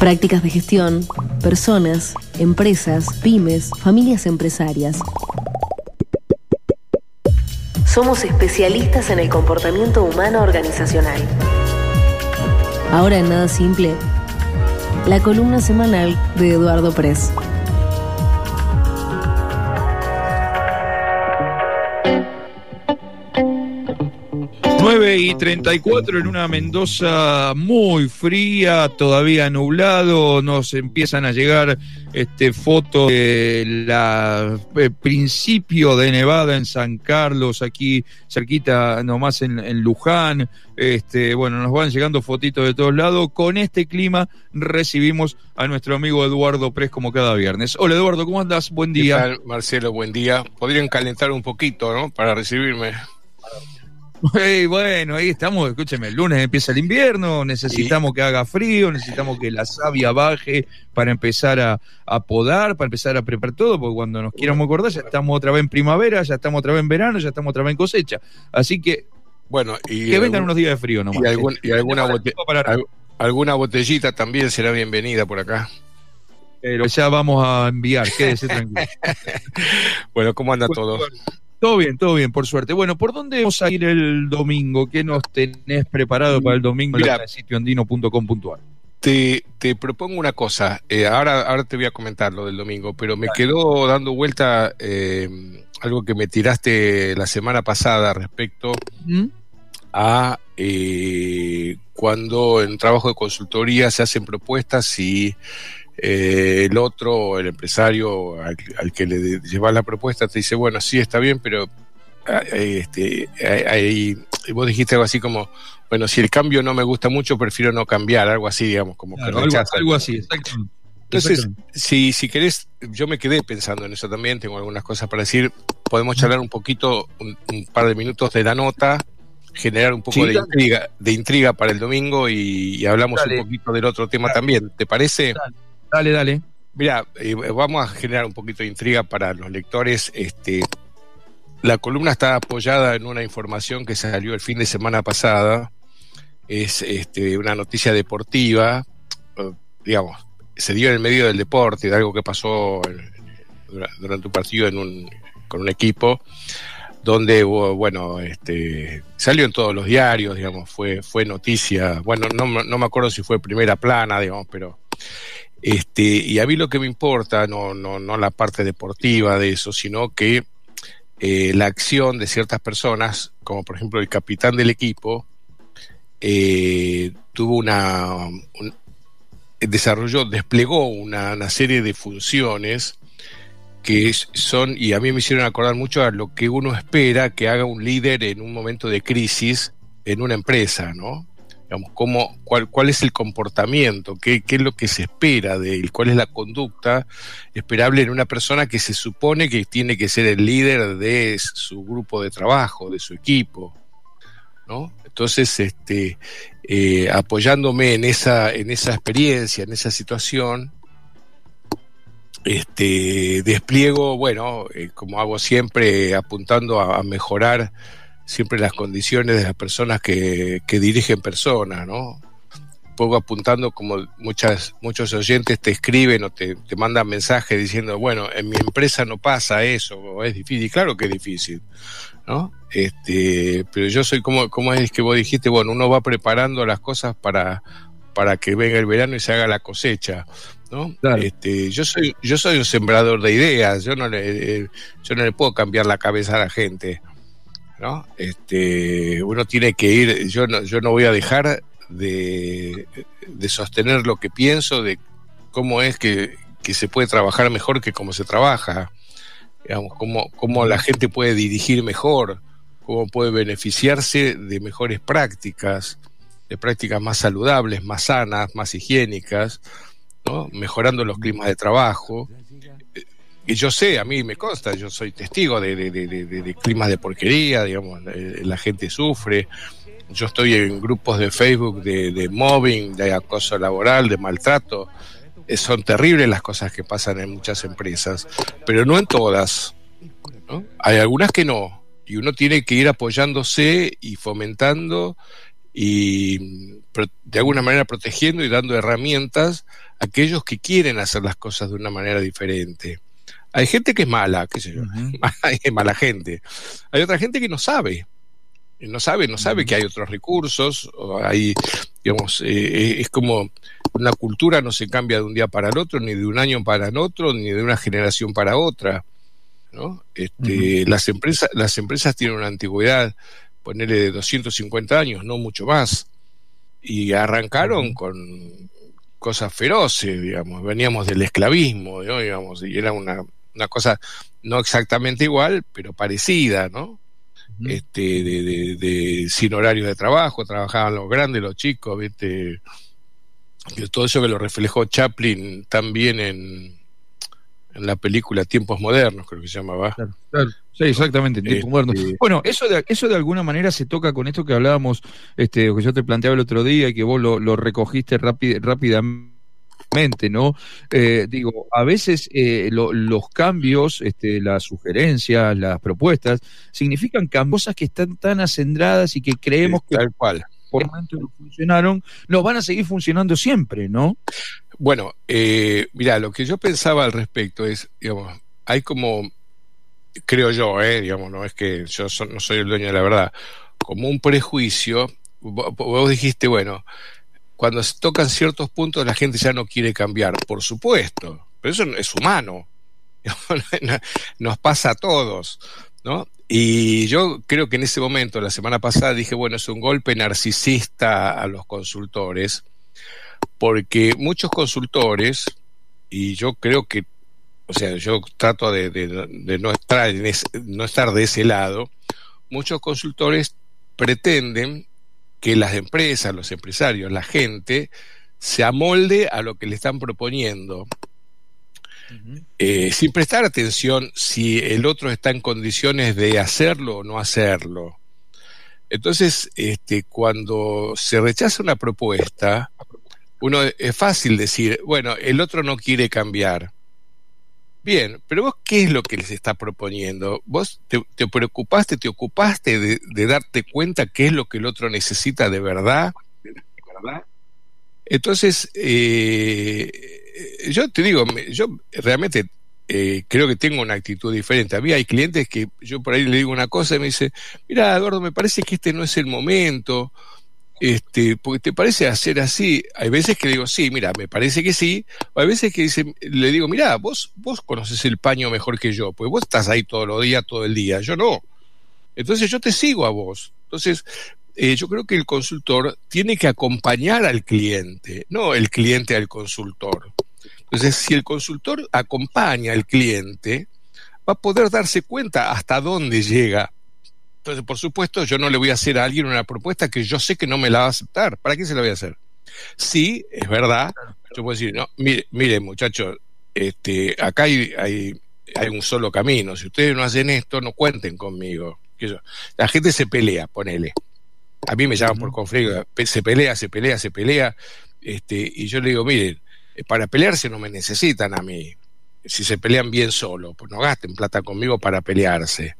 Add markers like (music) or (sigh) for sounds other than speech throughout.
Prácticas de gestión, personas, empresas, pymes, familias empresarias. Somos especialistas en el comportamiento humano organizacional. Ahora en Nada Simple, la columna semanal de Eduardo Press. 9 y 34 en una Mendoza muy fría, todavía nublado, nos empiezan a llegar este, fotos del eh, principio de Nevada en San Carlos, aquí cerquita nomás en, en, Luján, este, bueno, nos van llegando fotitos de todos lados, con este clima recibimos a nuestro amigo Eduardo Pres como cada viernes. Hola Eduardo, ¿cómo andas? Buen día. ¿Qué tal, Marcelo, buen día. Podrían calentar un poquito, ¿no? Para recibirme. Bueno, ahí estamos, escúcheme, el lunes empieza el invierno, necesitamos que haga frío, necesitamos que la savia baje para empezar a, a, podar, para empezar a preparar todo, porque cuando nos quieramos acordar ya estamos otra vez en primavera, ya estamos otra vez en verano, ya estamos otra vez en cosecha. Así que, bueno, y que vengan unos días de frío nomás. Y, algún, y alguna, bote, alguna botellita también será bienvenida por acá. Pero ya vamos a enviar, quédese tranquilo. (laughs) bueno, ¿cómo anda todo? Todo bien, todo bien, por suerte. Bueno, ¿por dónde vamos a ir el domingo? ¿Qué nos tenés preparado para el domingo Mira, en el sitio andino.com.ar? Te, te, propongo una cosa, eh, ahora, ahora te voy a comentar lo del domingo, pero me quedó dando vuelta eh, algo que me tiraste la semana pasada respecto ¿Mm? a eh, cuando en trabajo de consultoría se hacen propuestas y eh, el otro, el empresario al, al que le llevas la propuesta, te dice, bueno, sí, está bien, pero ah, este, ahí, vos dijiste algo así como, bueno, si el cambio no me gusta mucho, prefiero no cambiar, algo así, digamos, como claro, algo, algo, así, exacto. Entonces, si, si querés, yo me quedé pensando en eso también, tengo algunas cosas para decir, podemos charlar un poquito, un, un par de minutos de la nota, generar un poco sí, de, intriga, de intriga para el domingo y, y hablamos dale. un poquito del otro tema dale. también, ¿te parece? Dale. Dale. Mira, eh, vamos a generar un poquito de intriga para los lectores. Este, la columna está apoyada en una información que salió el fin de semana pasada. Es este, una noticia deportiva, eh, digamos, se dio en el medio del deporte, de algo que pasó durante un partido en un, con un equipo, donde, bueno, este, salió en todos los diarios, digamos, fue, fue noticia. Bueno, no, no me acuerdo si fue primera plana, digamos, pero este, y a mí lo que me importa, no, no, no la parte deportiva de eso, sino que eh, la acción de ciertas personas, como por ejemplo el capitán del equipo, eh, tuvo una. Un, desarrolló, desplegó una, una, serie de funciones que son, y a mí me hicieron acordar mucho a lo que uno espera que haga un líder en un momento de crisis en una empresa, ¿no? Digamos, cómo, cuál, cuál es el comportamiento, qué, qué es lo que se espera de él, cuál es la conducta esperable en una persona que se supone que tiene que ser el líder de su grupo de trabajo, de su equipo. ¿no? Entonces, este, eh, apoyándome en esa, en esa experiencia, en esa situación, este, despliego, bueno, eh, como hago siempre, apuntando a, a mejorar siempre las condiciones de las personas que, que dirigen personas, ¿no? Poco apuntando como muchas, muchos oyentes te escriben o te, te, mandan mensajes diciendo, bueno, en mi empresa no pasa eso, o es difícil, y claro que es difícil, ¿no? Este, pero yo soy como, como es que vos dijiste, bueno, uno va preparando las cosas para, para que venga el verano y se haga la cosecha. ¿no? Claro. Este, yo soy, yo soy un sembrador de ideas, yo no le, yo no le puedo cambiar la cabeza a la gente. ¿No? Este, uno tiene que ir, yo no, yo no voy a dejar de, de sostener lo que pienso, de cómo es que, que, se puede trabajar mejor que cómo se trabaja, digamos, cómo, cómo la gente puede dirigir mejor, cómo puede beneficiarse de mejores prácticas, de prácticas más saludables, más sanas, más higiénicas, ¿no? mejorando los climas de trabajo, y yo sé, a mí me consta, yo soy testigo de, climas de porquería, digamos, la gente sufre. Yo estoy en grupos de Facebook de, mobbing, de acoso laboral, de maltrato. Son terribles las cosas que pasan en muchas empresas, pero no en todas. Hay algunas que no, y uno tiene que ir apoyándose y fomentando y de alguna manera protegiendo y dando herramientas a aquellos que quieren hacer las cosas de una manera diferente. Hay gente que es mala, qué sé yo, (laughs) hay mala gente. Hay otra gente que no sabe, no sabe, no sabe que hay otros recursos, o hay, digamos, eh, es como una cultura no se cambia de un día para el otro, ni de un año para el otro, ni de una generación para otra. ¿no? Este, las, empresas, las empresas tienen una antigüedad, ponerle de 250 años, no mucho más, y arrancaron con cosas feroces, digamos, veníamos del esclavismo, digamos, y era una, una cosa no exactamente igual, pero parecida, ¿no? este, de, de, sin horarios de trabajo, trabajaban los grandes, los chicos, ¿viste? todo eso que lo reflejó Chaplin también en, en la película Tiempos Modernos, creo que se llamaba. Sí, exactamente, Tiempos este, Modernos. Bueno, eso de, eso de alguna manera se toca con esto que hablábamos, este, que yo te planteaba el otro día y que vos lo, lo recogiste rápidamente ¿no? Eh, digo, a veces eh, los cambios, este, las sugerencias, las propuestas, significan cosas que están tan acendradas y que creemos que tal cual. por momento no funcionaron, no van a seguir funcionando siempre, ¿no? Bueno, eh, mira, lo que yo pensaba al respecto es, digamos, hay como, creo yo, eh, digamos, no es que yo no soy el dueño de la verdad, como un prejuicio, vos dijiste, bueno, cuando se tocan ciertos puntos la gente ya no quiere cambiar, por supuesto, pero eso es humano, (laughs) nos pasa a todos, ¿no? Y yo creo que en ese momento, la semana pasada, dije, bueno, es un golpe narcisista a los consultores, porque muchos consultores, y yo creo que, o sea, yo trato de, no, estar no estar de ese lado, muchos consultores pretenden que las empresas, los empresarios, la gente, se amolde a lo que le están proponiendo. Eh, sin prestar atención si el otro está en condiciones de hacerlo o no hacerlo. Entonces, este, cuando se rechaza una propuesta, uno es fácil decir, bueno, el otro no quiere cambiar. Bien, pero vos, ¿qué es lo que les está proponiendo? ¿Vos te, preocupaste, te ocupaste de, darte cuenta qué es lo que el otro necesita de verdad? Entonces, eh, yo te digo, yo realmente eh, creo que tengo una actitud diferente. A mí hay clientes que yo por ahí le digo una cosa y me dice, mira, Eduardo, me parece que este no es el momento, este, porque te parece hacer así. Hay veces que digo, sí, mira, me parece que sí. O hay veces que le digo, mira, vos, vos conoces el paño mejor que yo, pues vos estás ahí todos los días, todo el día, yo no. Entonces yo te sigo a vos. Entonces, eh, yo creo que el consultor tiene que acompañar al cliente, no el cliente al consultor. Entonces, si el consultor acompaña al cliente, va a poder darse cuenta hasta dónde llega entonces, por supuesto, yo no le voy a hacer a alguien una propuesta que yo sé que no me la va a aceptar. ¿Para qué se la voy a hacer? Sí, es verdad. Yo puedo decir, no, mire, mire muchachos, este, acá hay, hay, hay, un solo camino. Si ustedes no hacen esto, no cuenten conmigo. La gente se pelea, ponele. A mí me llaman por conflicto, se pelea, se pelea, se pelea. Este, y yo le digo, miren, eh, para pelearse no me necesitan a mí. Si se pelean bien solo, pues no gasten plata conmigo para pelearse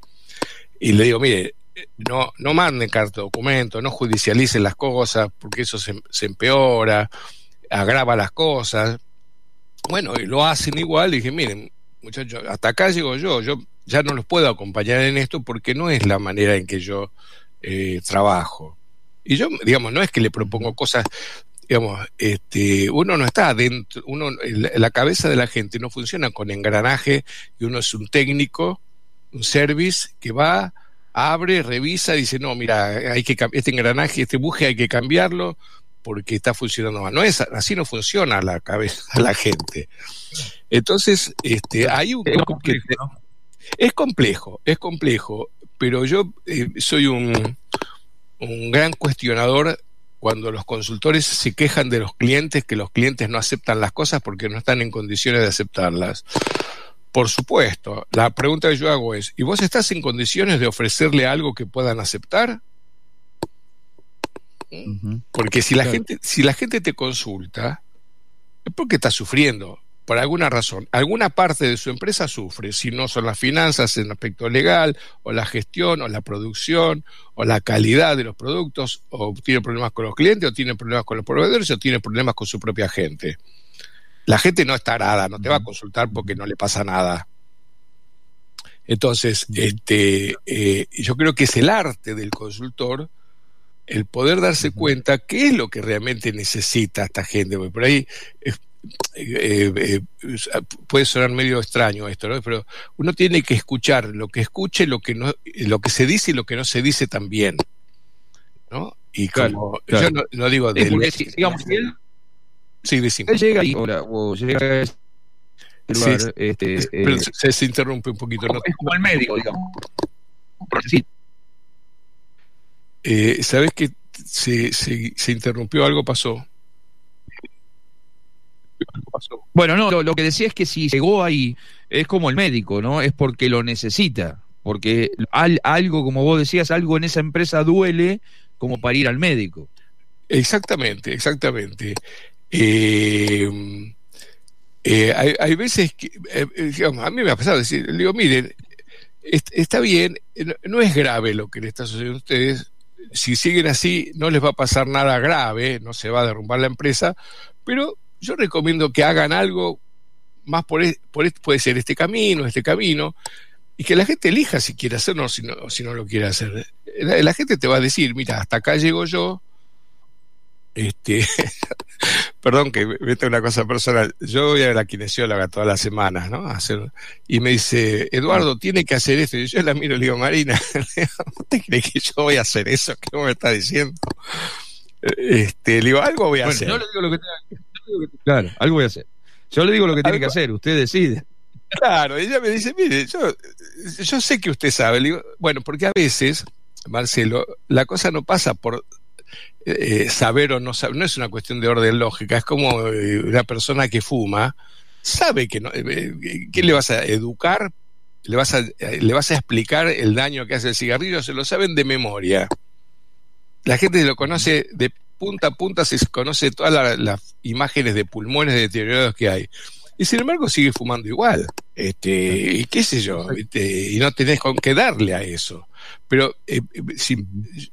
y le digo, mire, no, no manden carta de documento, no judicialicen las cosas, porque eso se, empeora, agrava las cosas. Bueno, y lo hacen igual, y dije, miren, muchachos, hasta acá llego yo, yo ya no los puedo acompañar en esto porque no es la manera en que yo eh, trabajo. Y yo, digamos, no es que le propongo cosas, digamos, este, uno no está dentro, uno, la cabeza de la gente no funciona con engranaje y uno es un técnico un service que va, abre, revisa, dice, no, mira, hay que este engranaje, este buje hay que cambiarlo porque está funcionando mal. No es, así no funciona la cabeza la gente. Entonces, este, hay un es complejo, es complejo, es complejo, pero yo eh, soy un, un gran cuestionador cuando los consultores se quejan de los clientes, que los clientes no aceptan las cosas porque no están en condiciones de aceptarlas. Por supuesto, la pregunta que yo hago es, ¿y vos estás en condiciones de ofrecerle algo que puedan aceptar? Porque si la gente, si la gente te consulta, es porque está sufriendo, por alguna razón, alguna parte de su empresa sufre, si no son las finanzas en aspecto legal, o la gestión, o la producción, o la calidad de los productos, o tiene problemas con los clientes, o tiene problemas con los proveedores, o tiene problemas con su propia gente. La gente no está arada, no te va a consultar porque no le pasa nada. Entonces, este, eh, yo creo que es el arte del consultor el poder darse cuenta qué es lo que realmente necesita esta gente. Porque por ahí eh, eh, puede sonar medio extraño esto, ¿no? Pero uno tiene que escuchar lo que escuche, lo que no, lo que se dice y lo que no se dice también, ¿no? Y como yo no, digo de digamos él, sí, él llega o llega lugar, este, eh, se, se, interrumpe un poquito. ¿no? Es como el médico, digamos. Eh, ¿Sabes que se, se, interrumpió? Algo pasó. Bueno, no, lo, que decía es que si llegó ahí, es como el médico, ¿no? Es porque lo necesita. Porque algo, como vos decías, algo en esa empresa duele como para ir al médico. Exactamente, exactamente. Eh, eh, hay, veces que, digamos, a mí me ha pasado decir, le digo, miren, está bien, no es grave lo que le está sucediendo a ustedes, si siguen así no les va a pasar nada grave, no se va a derrumbar la empresa, pero yo recomiendo que hagan algo más por, por puede ser este camino, este camino, y que la gente elija si quiere hacerlo o si no, si no lo quiere hacer. La, gente te va a decir, mira, hasta acá llego yo, este, (laughs) perdón que meta una cosa personal, yo voy a la kinesióloga todas las semanas, ¿no? hacer, y me dice, Eduardo, tiene que hacer esto. Y yo la miro y le digo, Marina, (laughs) ¿usted cree que yo voy a hacer eso? ¿Qué me está diciendo? Este, le digo, algo voy a hacer. Yo le digo lo que tenga que Claro, algo voy a hacer. Yo le digo lo que tiene que hacer, usted decide. Claro, ella me dice, mire, yo, yo sé que usted sabe. Le digo, bueno, porque a veces, Marcelo, la cosa no pasa por eh, saber o no saber, no es una cuestión de orden lógica, es como eh, una persona que fuma, sabe que no, eh, ¿qué le vas a educar? ¿Le vas a, ¿Le vas a explicar el daño que hace el cigarrillo? Se lo saben de memoria. La gente lo conoce de punta a punta, se conoce todas las imágenes de pulmones deteriorados que hay. Y sin embargo sigue fumando igual. Este, y qué sé yo, y no tenés con qué darle a eso. Pero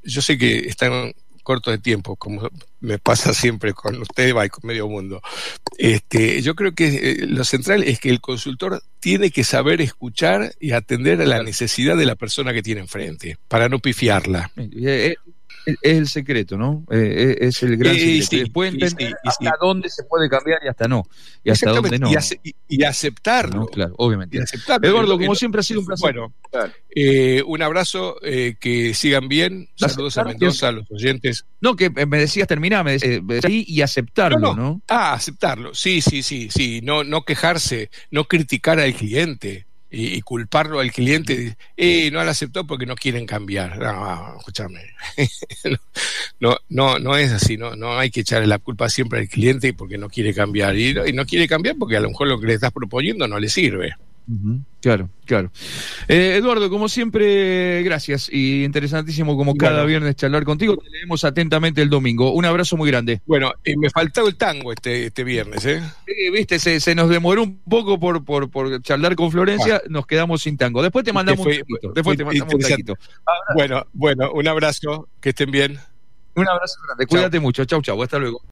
yo sé que están corto de tiempo, como me pasa siempre con usted y con medio mundo. Este, yo creo que eh, lo central es que el consultor tiene que saber escuchar y atender a la necesidad de la persona que tiene enfrente, para no pifiarla. Eh, eh, es el secreto, ¿no? Eh, es el gran secreto. Después entender hasta dónde se puede cambiar y hasta no. Y hasta dónde no. Y, aceptarlo. claro, obviamente. Eduardo, como siempre ha sido un placer. Bueno, eh, un abrazo, eh, que sigan bien. Saludos a Mendoza, a los oyentes. No, que me decías terminar, me decías, y aceptarlo, no, Ah, aceptarlo. Sí, sí, sí, sí. No, no quejarse, no criticar al cliente y, culparlo al cliente, eh, no lo aceptó porque no quieren cambiar. No, escúchame. (laughs) no, no, no es así, no, no hay que echarle la culpa siempre al cliente porque no quiere cambiar. Y y no quiere cambiar porque a lo mejor lo que le estás proponiendo no le sirve. Claro, claro. Eh, Eduardo, como siempre, gracias y interesantísimo como cada viernes charlar contigo. Te leemos atentamente el domingo. Un abrazo muy grande. Bueno, y me faltaba el tango este, este viernes, ¿eh? Viste, se, nos demoró un poco por, por, por charlar con Florencia, nos quedamos sin tango. Después te mandamos un Después te mandamos un Bueno, bueno, un abrazo, que estén bien. Un abrazo grande, cuídate mucho. Chau, chau, hasta luego.